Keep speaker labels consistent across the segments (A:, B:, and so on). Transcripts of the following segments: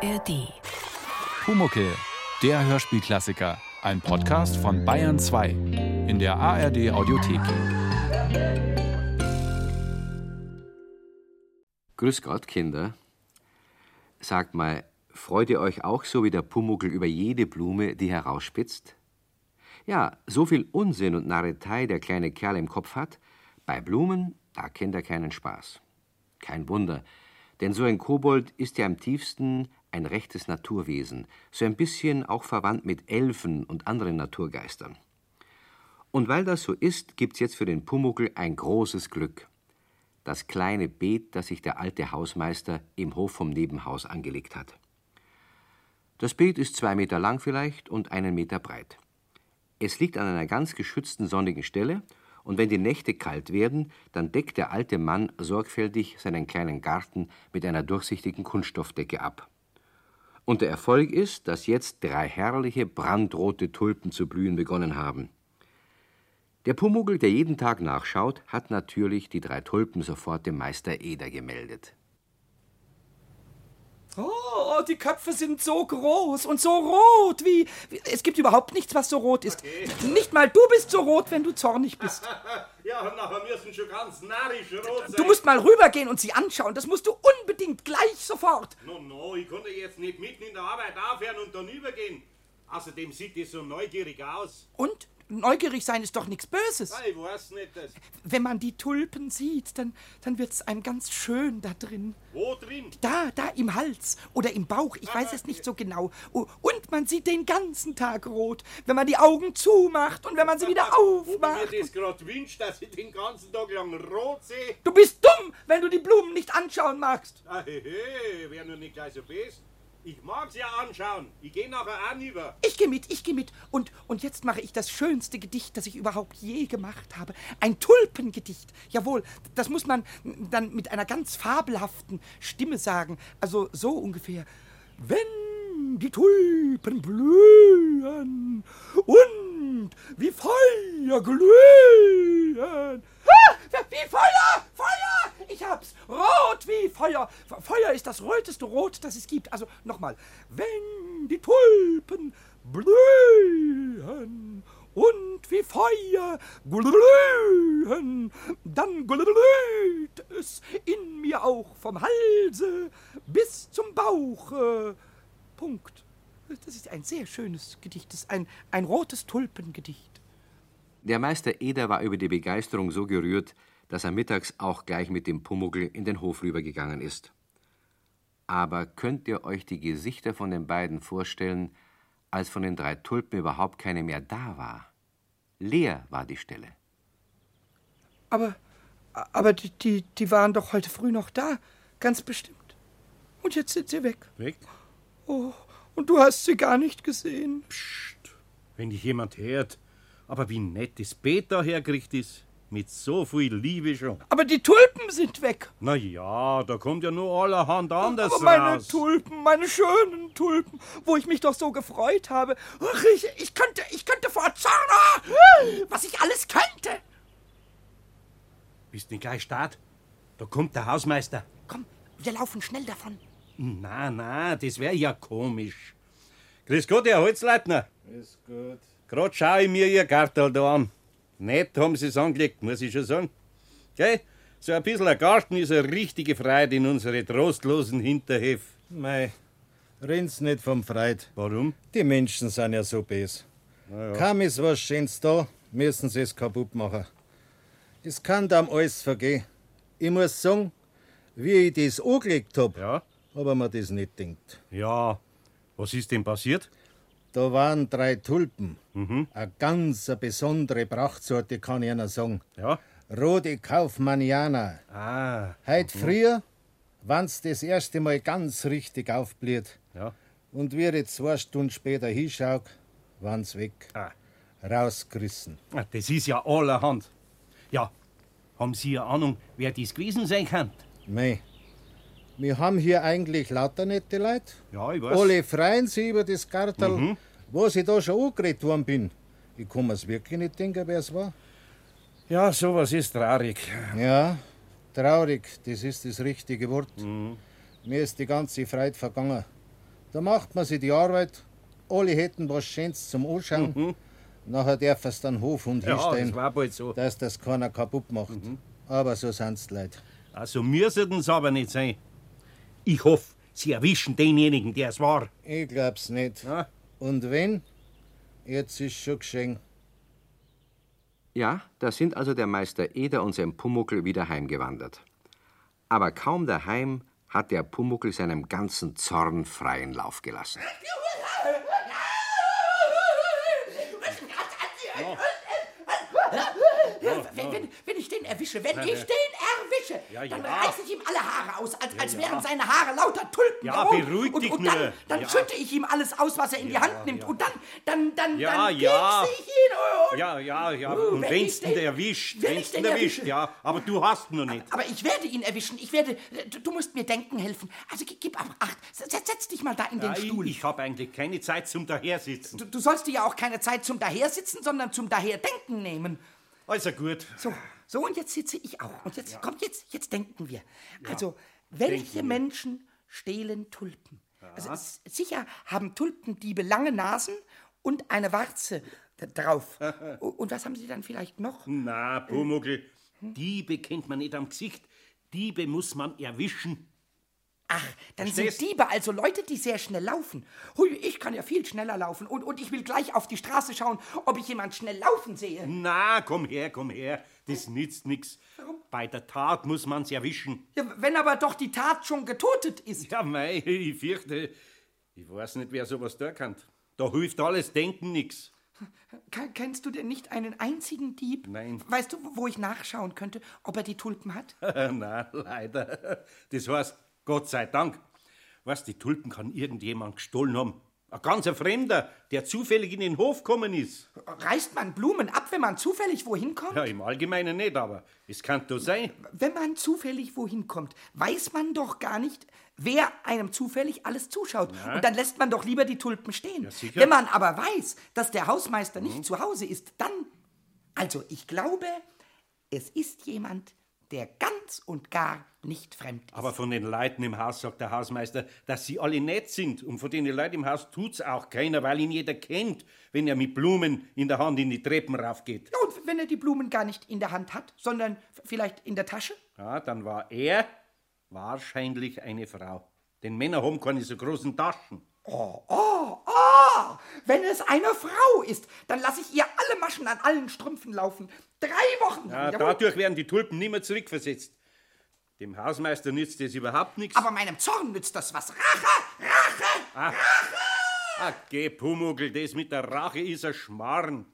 A: ARD.
B: Pumuckel, der Hörspielklassiker. Ein Podcast von Bayern 2 in der ARD Audiothek.
C: Grüß Gott, Kinder. Sagt mal, freut ihr euch auch so wie der Pumuckel über jede Blume, die herausspitzt? Ja, so viel Unsinn und Narretei der kleine Kerl im Kopf hat, bei Blumen, da kennt er keinen Spaß. Kein Wunder, denn so ein Kobold ist ja im tiefsten ein rechtes Naturwesen, so ein bisschen auch verwandt mit Elfen und anderen Naturgeistern. Und weil das so ist, gibt's jetzt für den Pumuckel ein großes Glück. Das kleine Beet, das sich der alte Hausmeister im Hof vom Nebenhaus angelegt hat. Das Beet ist zwei Meter lang vielleicht und einen Meter breit. Es liegt an einer ganz geschützten sonnigen Stelle und wenn die Nächte kalt werden, dann deckt der alte Mann sorgfältig seinen kleinen Garten mit einer durchsichtigen Kunststoffdecke ab. Und der Erfolg ist, dass jetzt drei herrliche brandrote Tulpen zu blühen begonnen haben. Der Pumuckl, der jeden Tag nachschaut, hat natürlich die drei Tulpen sofort dem Meister Eder gemeldet.
D: Oh, die Köpfe sind so groß und so rot wie. wie es gibt überhaupt nichts, was so rot ist. Nicht mal du bist so rot, wenn du zornig bist.
E: Ja, und nachher müssen schon ganz narrisch rot sein.
D: Du musst mal rübergehen und sie anschauen. Das musst du unbedingt gleich sofort.
E: No, no, ich konnte jetzt nicht mitten in der Arbeit aufhören und dann übergehen. Außerdem sieht es so neugierig aus.
D: Und? Neugierig sein ist doch nichts Böses.
E: Ich weiß nicht, das.
D: Wenn man die Tulpen sieht, dann, dann wird es einem ganz schön da drin.
E: Wo drin?
D: Da, da im Hals oder im Bauch, ich weiß es nicht so genau. Und man sieht den ganzen Tag rot, wenn man die Augen zumacht und wenn man sie wieder aufmacht.
E: mir das gerade wünscht, dass ich den ganzen Tag lang rot sehe.
D: Du bist dumm, wenn du die Blumen nicht anschauen magst.
E: Ah, he, he, wär nur nicht gleich so best. Ich mag's ja anschauen. Ich geh nachher auch über.
D: Ich gehe mit, ich gehe mit. Und, und jetzt mache ich das schönste Gedicht, das ich überhaupt je gemacht habe. Ein Tulpengedicht. Jawohl, das muss man dann mit einer ganz fabelhaften Stimme sagen. Also so ungefähr. Wenn die Tulpen blühen und wie Feuer glühen. Ah, wie Feuer! Ich hab's! Rot wie Feuer! Feuer ist das röteste Rot, das es gibt. Also nochmal. Wenn die Tulpen blühen und wie Feuer glühen, dann glüht es in mir auch vom Halse bis zum Bauche. Punkt. Das ist ein sehr schönes Gedicht. Das ist ein, ein rotes Tulpengedicht.
C: Der Meister Eder war über die Begeisterung so gerührt, dass er mittags auch gleich mit dem Pumuckl in den Hof rübergegangen ist. Aber könnt ihr euch die Gesichter von den beiden vorstellen, als von den drei Tulpen überhaupt keine mehr da war? Leer war die Stelle.
D: Aber, aber die, die, die waren doch heute früh noch da. Ganz bestimmt. Und jetzt sind sie weg.
E: Weg?
D: Oh, und du hast sie gar nicht gesehen.
E: Wenn dich jemand hört. Aber wie nett das Beet da hergerichtet ist. Mit so viel Liebe schon.
D: Aber die Tulpen sind weg.
E: Na ja, da kommt ja nur allerhand anders
D: Aber meine
E: raus.
D: Tulpen, meine schönen Tulpen, wo ich mich doch so gefreut habe. Ach, ich, ich könnte, ich könnte vor Zorn, was ich alles könnte.
E: Bist nicht gleich Start? Da kommt der Hausmeister.
D: Komm, wir laufen schnell davon.
E: Na, na, das wär ja komisch. Grüß Gott, Herr Holzleitner.
F: Ist gut.
E: Grad schau ich mir Ihr Gartel da an. Nett haben Sie's angelegt, muss ich schon sagen. Gell? So ein bisschen ein Garten ist eine richtige Freude in unsere trostlosen Hinterhöfe.
F: Mei, renn's nicht vom Freud.
E: Warum?
F: Die Menschen sind ja so bes. Kaum ist was Schönes da, müssen sie es kaputt machen. Es kann dann alles vergehen. Ich muss sagen, wie ich das angelegt hab,
E: Ja?
F: aber mir das nicht denkt.
E: Ja. Was ist denn passiert?
F: Da waren drei Tulpen. Eine ganz besondere Prachtsorte, kann ich Ihnen sagen.
E: Ja?
F: Rote Kaufmannianer.
E: Ah.
F: Heut früher, wann's das erste Mal ganz richtig aufblüht.
E: Ja.
F: Und wie ich zwei Stunden später hinschaue, waren's weg.
E: Ah.
F: Rausgerissen.
E: Ah, Das ist ja allerhand. Ja. Haben Sie eine Ahnung, wer dies gewesen sein kann?
F: Mei, wir haben hier eigentlich lauter nette Leute.
E: Ja, ich weiß.
F: Alle freuen sich über das Gartel, was ich da schon angeredet worden bin. Ich kann mir's wirklich nicht denken, wer es war.
E: Ja, sowas ist traurig.
F: Ja, traurig, das ist das richtige Wort. Mir ist die ganze Freude vergangen. Da macht man sich die Arbeit, alle hätten was Schönes zum Anschauen.
E: Mhm.
F: Nachher darf es dann Hofhund
E: Ja,
F: hinstellen,
E: das war bald so.
F: dass das keiner kaputt macht. Aber so sind's die Leute.
E: Also müssen es aber nicht sein. Ich hoffe, Sie erwischen denjenigen, der es war.
F: Ich glaub's nicht.
E: Ja.
F: Und wenn? Jetzt ist schon geschehen.
C: Ja, da sind also der Meister Eder und sein Pumuckel wieder heimgewandert. Aber kaum daheim hat der Pumuckel seinem ganzen Zorn freien Lauf gelassen.
D: Wenn, wenn, wenn ich den erwische, wenn ich den erwische,
E: Ja,
D: dann
E: ja.
D: reiße ich ihm alle Haare aus, als, als wären seine Haare lauter Tulpen.
E: Ja,
D: und,
E: beruhig
D: und,
E: dich
D: und dann, dann
E: Ja.
D: schütte ich ihm alles aus, was er in die Hand nimmt. Und dann, dann, dann,
E: Ja,
D: dann
E: ja.
D: ich ihn. Und,
E: Ja, ja, ja.
D: Oh,
E: Und
D: wenn
E: wenn's den erwischt,
D: wenn
E: wenn's den erwischt, ja. Aber du hast ihn noch nicht.
D: Aber ich werde ihn erwischen. Ich werde. Du, musst mir denken helfen. Also gib, gib ab Acht. Setz, dich mal da in den
E: Ja,
D: Stuhl.
E: ich habe eigentlich keine Zeit zum Dahersitzen.
D: Du sollst dir ja auch keine Zeit zum Dahersitzen, sondern zum Daherdenken nehmen.
E: Also gut.
D: So, so und jetzt sitze ich auch. Und jetzt, komm, jetzt, jetzt denken wir. Also, welche
E: denken wir.
D: Menschen stehlen Tulpen? Also, s- sicher haben Tulpendiebe lange Nasen und eine Warze drauf. Und was haben sie dann vielleicht noch?
E: Na, Pumuckl, Diebe kennt man nicht am Gesicht. Diebe muss man erwischen.
D: Ach, dann
E: Verstehst?
D: sind Diebe also Leute, die sehr schnell laufen. Hui, ich kann ja viel schneller laufen. Und, und ich will gleich auf die Straße schauen, ob ich jemand schnell laufen sehe.
E: Na, komm her, komm her. Das nützt nix. Bei der Tat muss man's erwischen.
D: Ja, wenn aber doch die Tat schon getotet ist.
E: Ja, mei, ich fürchte, ich weiß nicht, wer sowas da kann. Da hilft alles Denken nix.
D: Ke- Kennst du denn nicht einen einzigen Dieb?
E: Nein.
D: Weißt du, wo ich nachschauen könnte, ob er die Tulpen hat?
E: Na, leider. Das heißt, Gott sei Dank. Was, die Tulpen kann irgendjemand gestohlen haben. Ein ganzer Fremder, der zufällig in den Hof gekommen ist.
D: Reißt man Blumen ab, wenn man zufällig wohin kommt?
E: Ja, im Allgemeinen nicht, aber es kann doch sein.
D: Wenn man zufällig wohin kommt, weiß man doch gar nicht, wer einem zufällig alles zuschaut. Und dann lässt man doch lieber die Tulpen stehen.
E: Mhm.
D: wenn man aber weiß, dass der Hausmeister nicht zu Hause ist, dann. Also, ich glaube, es ist jemand, der ganz und gar nicht fremd ist.
E: Aber von den Leuten im Haus sagt der Hausmeister, dass sie alle nett sind. Und von den Leuten im Haus tut's auch keiner, weil ihn jeder kennt, wenn er mit Blumen in der Hand in die Treppen raufgeht.
D: Ja, und wenn er die Blumen gar nicht in der Hand hat, sondern vielleicht in der Tasche?
E: Ja, dann war er wahrscheinlich eine Frau. Denn Männer haben keine so großen Taschen.
D: Oh, oh, oh! Wenn es eine Frau ist, dann lasse ich ihr alle Maschen an allen Strümpfen laufen. Drei Wochen
E: Ja,
D: jawohl.
E: dadurch werden die Tulpen nimmer zurückversetzt. Dem Hausmeister nützt das überhaupt nichts.
D: Aber meinem Zorn nützt das was. Rache!
E: Ah, geh, Pumuckl, das mit der Rache ist ein Schmarrn.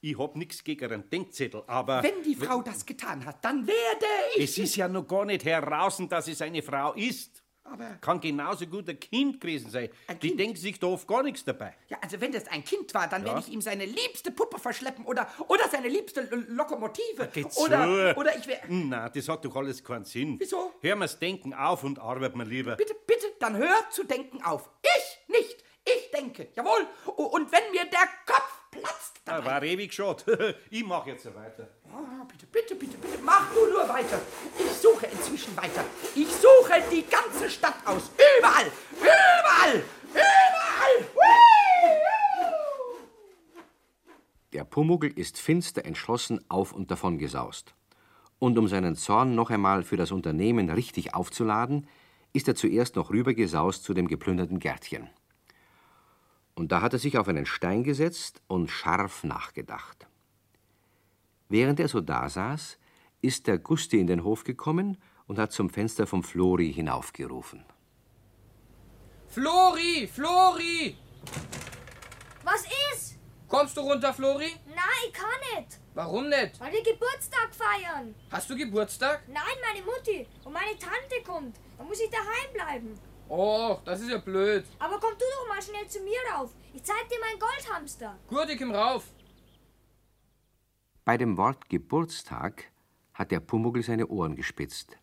E: Ich hab nix gegen einen Denkzettel, aber
D: Wenn die Frau das getan hat, dann werde ich.
E: es ist ja noch gar nicht heraus, dass es eine Frau ist.
D: Aber-
E: Kann genauso gut ein Kind gewesen sein.
D: Ein
E: Die
D: Kind?
E: denken sich da oft gar nichts dabei.
D: Ja, also wenn das ein Kind war, dann werde ich ihm seine liebste Puppe verschleppen oder, oder seine liebste L Lokomotive.
E: Geh
D: Oder,
E: zu.
D: oder ich werde.
E: Na, das hat doch alles keinen Sinn.
D: Wieso?
E: Hören wir's Denken auf und arbeiten wir lieber.
D: Bitte, bitte, dann hör zu denken auf. Ich nicht. Ich denke. Jawohl. O- Und wenn mir der Kopf platzt,
E: Ah,
D: dann.
E: war ewig schade. ich mach jetzt weiter.
D: Ah, bitte, bitte, bitte, bitte, mach du nur weiter. Ich suche inzwischen weiter. Ich suche die ganze Stadt aus. Überall. Überall. Überall.
C: Der Pumuckl ist finster entschlossen auf und davon gesaust. Und um seinen Zorn noch einmal für das Unternehmen richtig aufzuladen, ist er zuerst noch rübergesaust zu dem geplünderten Gärtchen. Und da hat er sich auf einen Stein gesetzt und scharf nachgedacht. Während er so dasaß, ist der Gusti in den Hof gekommen und hat zum Fenster vom Flori hinaufgerufen.
A: Flori, Flori!
G: Was ist?
A: Kommst du runter, Flori?
G: Nein, ich kann nicht.
A: Warum nicht?
G: Weil wir Geburtstag feiern.
A: Hast du Geburtstag?
G: Nein, meine Mutti und meine Tante kommt. Da muss ich daheim bleiben.
A: Och, das ist ja blöd.
G: Aber komm du doch mal schnell zu mir rauf. Ich zeig dir meinen Goldhamster.
A: Gut, ich komm rauf.
C: Bei dem Wort Geburtstag hat der Pumuckl seine Ohren gespitzt.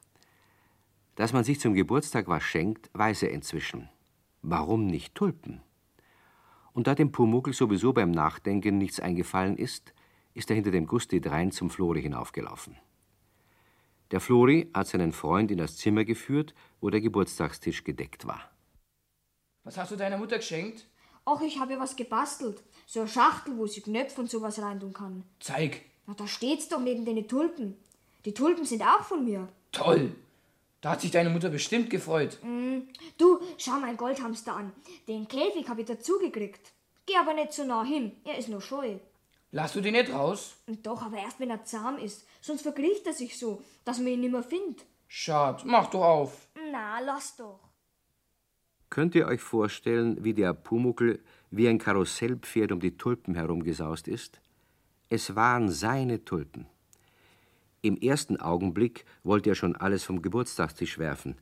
C: Dass man sich zum Geburtstag was schenkt, weiß er inzwischen. Warum nicht Tulpen? Und da dem Pumuckl sowieso beim Nachdenken nichts eingefallen ist, ist er hinter dem Gusti drein zum Flori hinaufgelaufen. Der Flori hat seinen Freund in das Zimmer geführt, wo der Geburtstagstisch gedeckt war.
A: Was hast du deiner Mutter geschenkt?
G: Ach, ich habe ihr was gebastelt. So eine Schachtel, wo sie Knöpfe und sowas reintun kann.
A: Zeig.
G: Na, da steht's doch neben den Tulpen. Die Tulpen sind auch von mir.
A: Toll. Da hat sich deine Mutter bestimmt gefreut.
G: Du, schau mein Goldhamster an. Den Käfig habe ich dazugekriegt. Geh aber nicht so nah hin. Er ist nur scheu.
A: Lass du die nicht raus?
G: Doch aber erst, wenn er zahm ist. Sonst verkriecht er sich so, dass man ihn nimmer findet.
A: Schad, mach doch auf.
G: Na, lass doch.
C: Könnt ihr euch vorstellen, wie der Pumuckl wie ein Karussellpferd um die Tulpen herumgesaust ist? Es waren seine Tulpen. Im ersten Augenblick wollte er schon alles vom Geburtstagstisch werfen.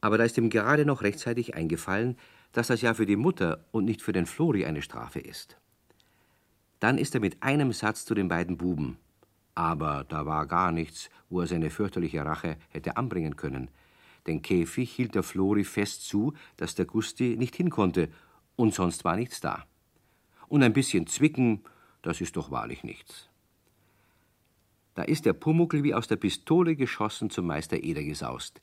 C: Aber da ist ihm gerade noch rechtzeitig eingefallen, dass das ja für die Mutter und nicht für den Flori eine Strafe ist. Dann ist er mit einem Satz zu den beiden Buben. Aber da war gar nichts, wo er seine fürchterliche Rache hätte anbringen können. Den Käfig hielt der Flori fest zu, dass der Gusti nicht hin konnte, und sonst war nichts da. Und ein bisschen zwicken, das ist doch wahrlich nichts. Da ist der Pumuckl wie aus der Pistole geschossen zum Meister Eder gesaust.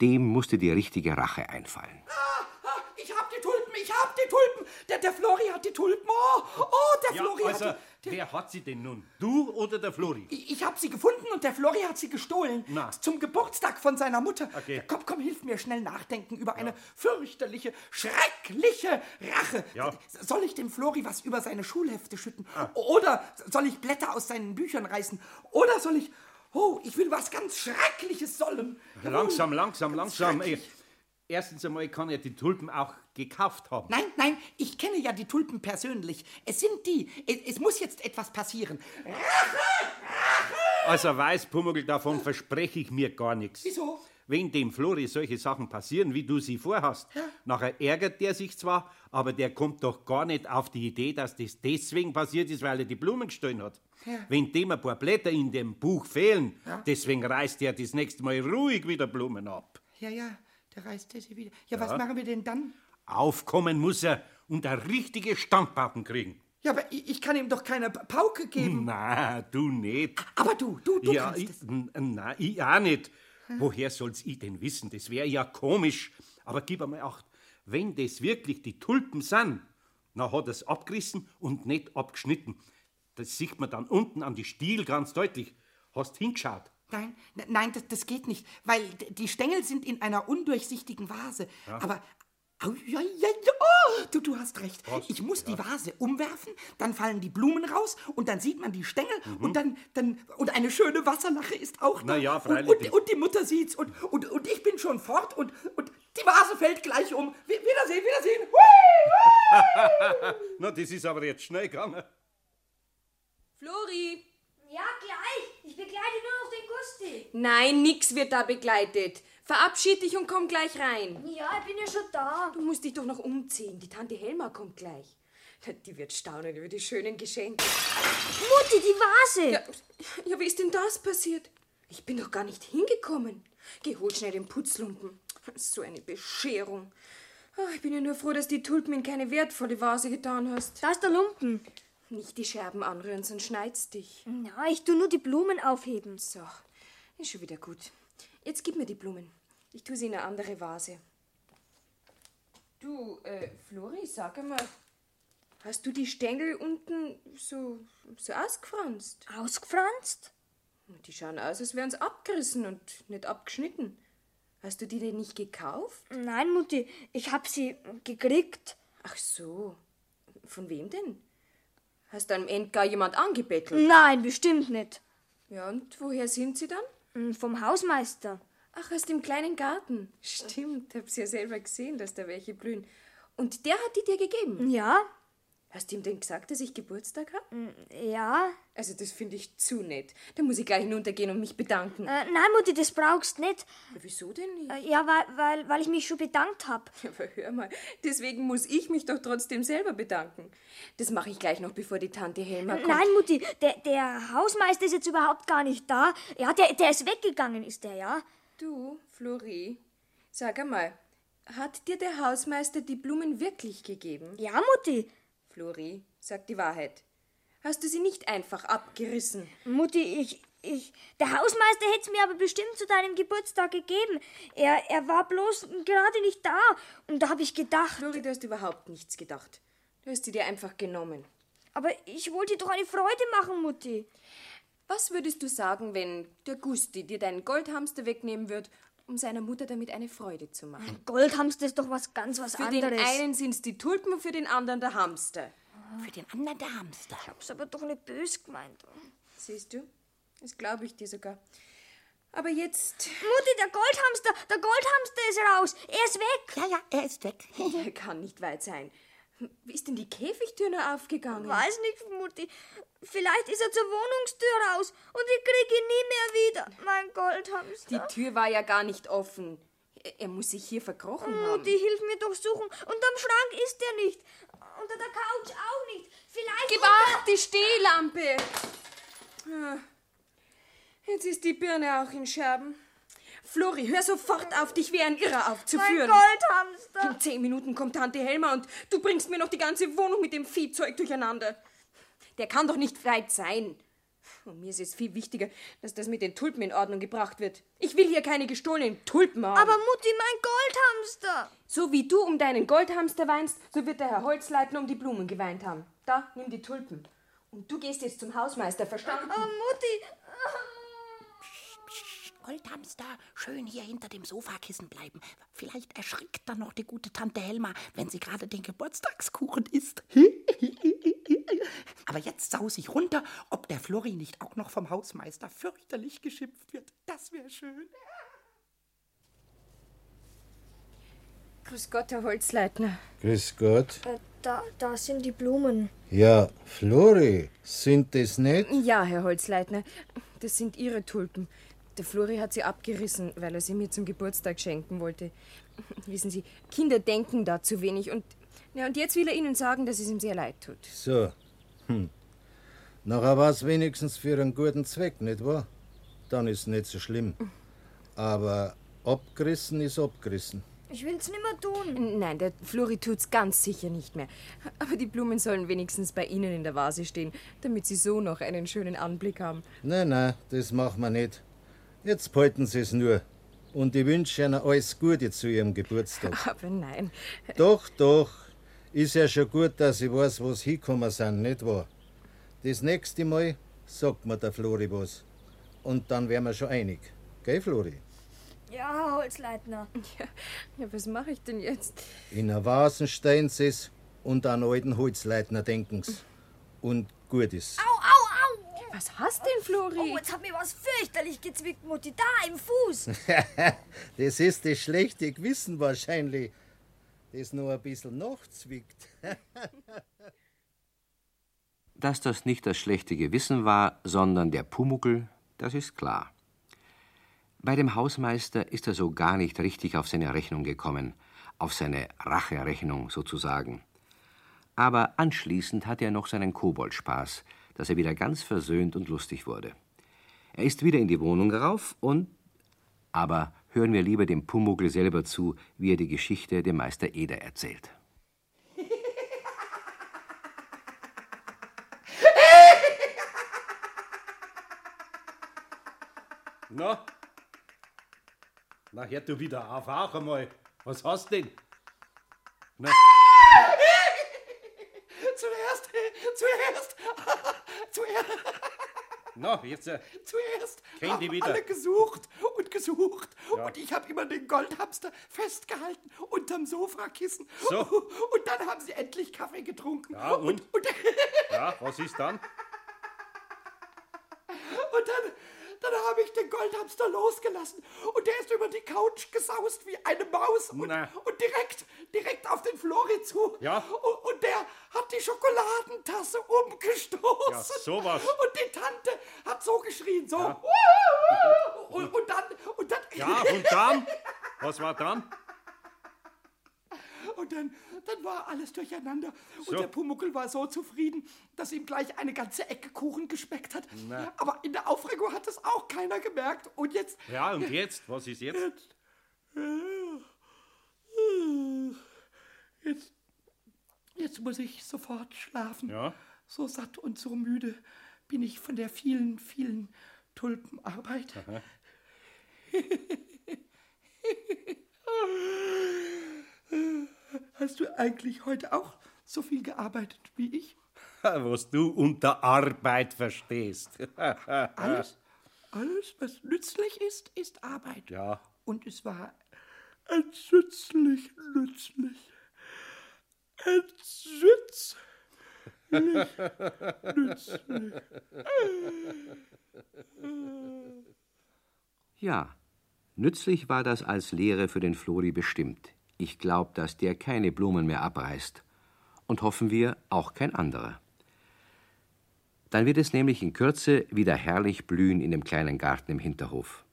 C: Dem musste die richtige Rache einfallen.
D: Ah, ah, ich hab die Tulpen, ich hab die Tulpen. Der, der Flori hat die Tulpen. Oh, oh, der
E: Ja,
D: Flori
E: also,
D: hat die...
E: wer hat sie denn nun? Du oder der Flori?
D: Ich, ich hab sie gefunden und der Flori hat sie gestohlen.
E: Na.
D: Zum Geburtstag von seiner Mutter.
E: Okay.
D: Komm, komm, hilf mir schnell nachdenken über eine fürchterliche, schreckliche Rache.
E: Ja.
D: Soll ich dem Flori was über seine Schulhefte schütten?
E: Ah.
D: Oder soll ich Blätter aus seinen Büchern reißen? Oder soll ich... Oh, ich will was ganz Schreckliches sollen.
E: Langsam, langsam, langsam. Ey,
D: schrecklich.
E: Erstens einmal kann er die Tulpen auch gekauft haben.
D: Nein, nein, ich kenne ja die Tulpen persönlich. Es sind die. Es, es muss jetzt etwas passieren.
E: Also weiß Pumuckl, davon verspreche ich mir gar nichts.
D: Wieso?
E: Wenn dem Flori solche Sachen passieren, wie du sie vorhast, nachher ärgert der sich zwar, aber der kommt doch gar nicht auf die Idee, dass das deswegen passiert ist, weil er die Blumen gestohlen hat. Wenn dem ein paar Blätter in dem Buch fehlen, deswegen reißt er das nächste Mal ruhig wieder Blumen ab.
D: Ja, ja, der reißt das wieder. Ja, was machen wir denn dann?
E: Aufkommen muss er und ein richtige Standpappen kriegen.
D: Ja, aber ich, ich kann ihm doch keine Pa- Pauke geben.
E: Na, du nicht.
D: Aber du, du, du
E: ja,
D: kannst
E: ich,
D: es.
E: na, ich auch nicht. Woher soll's ich denn wissen? Das wäre ja komisch. Aber gib einmal acht, wenn das wirklich die Tulpen sind, dann hat er's abgerissen und nicht abgeschnitten. Das sieht man dann unten an die Stiel ganz deutlich. Hast hingeschaut?
D: Nein, nein, das, das geht nicht, weil die Stängel sind in einer undurchsichtigen Vase. Aber. Ja, ja, oh, du, du hast recht. Ich muss die Vase umwerfen, dann fallen die Blumen raus und dann sieht man die Stängel und dann, dann und eine schöne Wasserlache ist auch da.
E: Na ja,
D: und,
E: freilich.
D: und, und die Mutter sieht's und, und, und ich bin schon fort und, und die Vase fällt gleich um. Wi- Wiedersehen, Wiedersehen. Hui!
E: Na, das ist aber jetzt schnell gegangen.
H: Flori!
G: Ja, gleich. Ich begleite nur noch den Gusti.
H: Nein, nix wird da begleitet. Verabschied dich und komm gleich rein.
G: Ja, ich bin ja schon da.
H: Du musst dich doch noch umziehen. Die Tante Helma kommt gleich. Die wird staunen über die schönen Geschenke.
G: Mutti, die Vase.
H: Ja, ja, wie ist denn das passiert? Ich bin doch gar nicht hingekommen. Geh, hol schnell den Putzlumpen. So eine Bescherung. Ah, Ich bin ja nur froh, dass die Tulpen in keine wertvolle Vase getan hast.
G: Da ist der Lumpen.
H: Nicht die Scherben anrühren, sonst schneit's dich.
G: Ja, ich tu nur die Blumen aufheben.
H: So, ist schon wieder gut. Jetzt gib mir die Blumen. Ich tue sie in eine andere Vase. Du, äh, Flori, sag einmal, hast du die Stängel unten so, so ausgefranst?
G: Ausgefranst?
H: Die schauen aus, als wären sie abgerissen und nicht abgeschnitten. Hast du die denn nicht gekauft?
G: Nein, Mutti, ich hab sie gekriegt.
H: Ach so. Von wem denn? Hast du am Ende gar jemand angebettelt?
G: Nein, bestimmt nicht.
H: Ja, und woher sind sie dann?
G: Hm, Vom Hausmeister.
H: Ach, aus dem kleinen Garten. Stimmt, hab's ja selber gesehen, dass da welche blühen. Und der hat die dir gegeben?
G: Ja,
H: Hast du ihm denn gesagt, dass ich Geburtstag hab?
G: ja.
H: Also, das finde ich zu nett. Da muss ich gleich hinuntergehen und mich bedanken.
G: Äh, nein, Mutti, das brauchst nicht.
H: Wieso denn nicht?
G: Äh, ja, weil, weil, weil ich mich schon bedankt hab.
H: Aber hör mal, deswegen muss ich mich doch trotzdem selber bedanken. Das mache ich gleich noch, bevor die Tante Helma kommt.
G: Nein, Mutti, der, der Hausmeister ist jetzt überhaupt gar nicht da. Ja, der, der ist weggegangen, ist der, ja?
H: Du, Flori, sag einmal, hat dir der Hausmeister die Blumen wirklich gegeben?
G: Ja, Mutti.
H: Flori, sag die Wahrheit. Hast du sie nicht einfach abgerissen?
G: Mutti, ich, ich. Der Hausmeister hätte es mir aber bestimmt zu deinem Geburtstag gegeben. Er, er war bloß gerade nicht da. Und da habe ich gedacht.
H: Flori, du hast überhaupt nichts gedacht. Du hast sie dir einfach genommen.
G: Aber ich wollte dir doch eine Freude machen, Mutti.
H: Was würdest du sagen, wenn der Gusti dir deinen Goldhamster wegnehmen wird, um seiner Mutter damit eine Freude zu machen?
G: Goldhamster ist doch was ganz was
H: Für
G: anderes.
H: den einen sind's die Tulpen, für den anderen der Hamster.
D: Für den anderen der Hamster.
G: Ich hab's aber doch nicht bös gemeint.
H: Siehst du? Das glaube ich dir sogar. Aber jetzt.
G: Mutti, der Goldhamster, der Goldhamster ist raus. Er ist weg.
D: Ja, ja, er ist weg.
H: Der kann nicht weit sein. Wie ist denn die Käfigtür nur aufgegangen?
G: Weiß nicht, Mutti. Vielleicht ist er zur Wohnungstür raus und ich krieg ihn nie mehr wieder. Mein Goldhamster.
H: Die Tür war ja gar nicht offen. Er- muss sich hier verkrochen haben.
G: Mutti, hilf mir doch suchen. Unterm Schrank ist er nicht. Unter der Couch auch nicht. Vielleicht.
H: Gib acht, die Stehlampe! Ah, Jetzt ist die Birne auch in Scherben. Flori, hör sofort auf, dich wie ein Irrer
G: Mein
H: aufzuführen.
G: Goldhamster.
H: In zehn Minuten kommt Tante Helma und du bringst mir noch die ganze Wohnung mit dem Viehzeug durcheinander. Der kann doch nicht weit sein. Und mir ist es viel wichtiger, dass das mit den Tulpen in Ordnung gebracht wird. Ich will hier keine gestohlenen Tulpen haben.
G: Aber Mutti, mein Goldhamster.
H: so wie du um deinen Goldhamster weinst, so wird der Herr Holzleitner um die Blumen geweint haben. Da, nimm die Tulpen. Und du gehst jetzt zum Hausmeister, verstanden?
G: Aber Mutti.
D: Goldhamster, schön hier hinter dem Sofakissen bleiben. Vielleicht erschrickt dann noch die gute Tante Helma, wenn sie gerade den Geburtstagskuchen isst. Aber jetzt saus ich runter, ob der Flori nicht auch noch vom Hausmeister fürchterlich geschimpft wird. Das wäre schön.
H: Grüß Gott, Herr Holzleitner.
F: Grüß Gott.
G: Äh, Da, da sind die Blumen.
F: Ja, Flori, sind das nicht?
H: Ja, Herr Holzleitner, das sind Ihre Tulpen. Der Flori hat sie abgerissen, weil er sie mir zum Geburtstag schenken wollte. Wissen Sie, Kinder denken da zu wenig und, ja, und jetzt will er Ihnen sagen, dass es ihm sehr leid tut.
F: So. Hm. Nachher war es wenigstens für einen guten Zweck, nicht wahr? Dann ist nicht so schlimm. Aber abgerissen ist abgerissen.
G: Ich will's nimmer tun.
H: Nein, der Flori tut's ganz sicher nicht mehr. Aber die Blumen sollen wenigstens bei Ihnen in der Vase stehen, damit Sie so noch einen schönen Anblick haben.
F: Nein, nein, das machen wir nicht. Jetzt behalten Sie es nur. Und ich wünsche Ihnen alles Gute zu Ihrem Geburtstag.
H: Aber nein,
F: doch, doch. Ist ja schon gut, dass ich weiß, wo Sie hingekommen sind, nicht wahr? Das nächste Mal sagt mir der Flori was. Und dann wären wir schon einig. Gell, Flori?
G: Ja, Holzleitner.
H: ja, ja was mache ich denn jetzt?
F: In einer Vasen stehen sie's und an alten Holzleitner denken's. Und gut ist.
G: Au, au, au.
H: Was hast denn, Flori?
G: Oh, jetzt hat mir was fürchterlich gezwickt, Mutti. Da, im Fuß.
F: das ist das schlechte Gewissen wahrscheinlich, das noch ein bisschen nachzwickt.
C: Dass das nicht das schlechte Gewissen war, sondern der Pumuckel, das ist klar. Bei dem Hausmeister ist er so gar nicht richtig auf seine Rechnung gekommen, auf seine Racherechnung sozusagen. Aber anschließend hatte er noch seinen Koboldspaß, dass er wieder ganz versöhnt und lustig wurde. Er ist wieder in die Wohnung rauf und. Aber hören wir lieber dem Pumuckel selber zu, wie er die Geschichte dem Meister Eder erzählt.
E: Na? Na, hör du wieder auf, auch einmal. Was hast denn? Na,
D: Zuerst, zuerst, zuerst,
E: na jetzt, äh,
D: zuerst
E: Kenn
D: haben
E: die wieder.
D: alle gesucht und gesucht.
E: Ja.
D: Und ich habe immer den Goldhamster festgehalten unterm Sofakissen.
E: So.
D: Und dann haben sie endlich Kaffee getrunken.
E: Ja, und?
D: und,
E: ja, was ist dann?
D: Und dann, dann habe ich den Goldhamster losgelassen und der ist über die Couch gesaust wie eine Maus und, und direkt, direkt auf den Flori zu.
E: Ja.
D: Und, und der hat die Schokoladentasse umgestoßen.
E: Ja, sowas.
D: Und die Tante hat so geschrien, so.
E: Ja.
D: Und, und und dann,
E: Ja, und dann? Was war dann?
D: und dann, dann war alles durcheinander.
E: So.
D: Und der Pumuckel war so zufrieden, dass ihm gleich eine ganze Ecke Kuchen geschmeckt hat.
E: Na.
D: Aber in der Aufregung hat es auch keiner gemerkt. Und jetzt,
E: Ja, und jetzt? Was ist jetzt?
D: Jetzt, jetzt muss ich sofort schlafen.
E: Ja.
D: So satt und so müde bin ich von der vielen, vielen Tulpenarbeit. Hast du eigentlich heute auch so viel gearbeitet wie ich?
E: Was du unter Arbeit verstehst.
D: Alles, alles, was nützlich ist, ist Arbeit.
E: Ja.
D: Und es war entzützlich nützlich. Entzützlich nützlich.
C: Ja, nützlich war das als Lehre für den Flori bestimmt. Ich glaub, dass der keine Blumen mehr abreißt. Und hoffen wir, auch kein anderer. Dann wird es nämlich in Kürze wieder herrlich blühen in dem kleinen Garten im Hinterhof.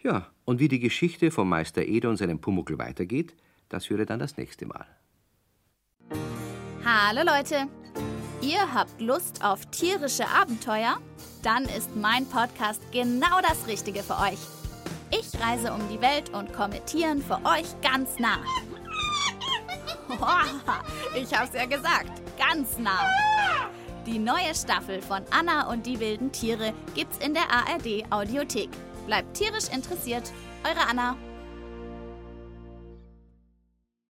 C: Ja, und wie die Geschichte vom Meister Ede und seinem Pumuckl weitergeht, das höre dann das nächste Mal.
I: Hallo Leute! Ihr habt Lust auf tierische Abenteuer? Dann ist mein Podcast genau das Richtige für euch. Ich reise um die Welt und komme Tieren für euch ganz nah. Ich hab's ja gesagt, ganz nah. Die neue Staffel von Anna und die wilden Tiere gibt's in der ARD Audiothek. Bleibt tierisch interessiert, eure Anna.